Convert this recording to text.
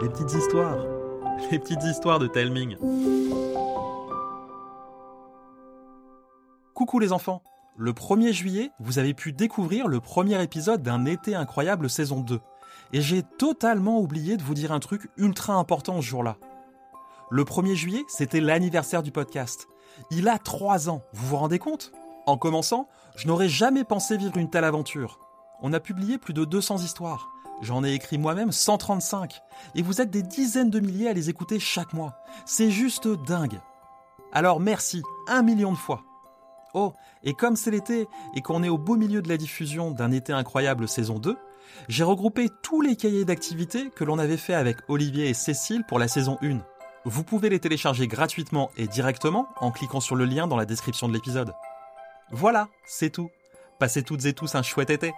les petites histoires, les petites histoires de Telming. Coucou les enfants Le 1er juillet, vous avez pu découvrir le premier épisode d'un été incroyable saison 2. Et j'ai totalement oublié de vous dire un truc ultra important ce jour-là. Le 1er juillet, c'était l'anniversaire du podcast. Il a 3 ans, vous vous rendez compte? En commençant, je n'aurais jamais pensé vivre une telle aventure. On a publié plus de 200 histoires. J'en ai écrit moi-même 135. Et vous êtes des dizaines de milliers à les écouter chaque mois. C'est juste dingue. Alors merci, un million de fois. Oh, et comme c'est l'été et qu'on est au beau milieu de la diffusion d'un été incroyable saison 2, j'ai regroupé tous les cahiers d'activités que l'on avait fait avec Olivier et Cécile pour la saison 1. Vous pouvez les télécharger gratuitement et directement en cliquant sur le lien dans la description de l'épisode. Voilà, c'est tout. Passez toutes et tous un chouette été.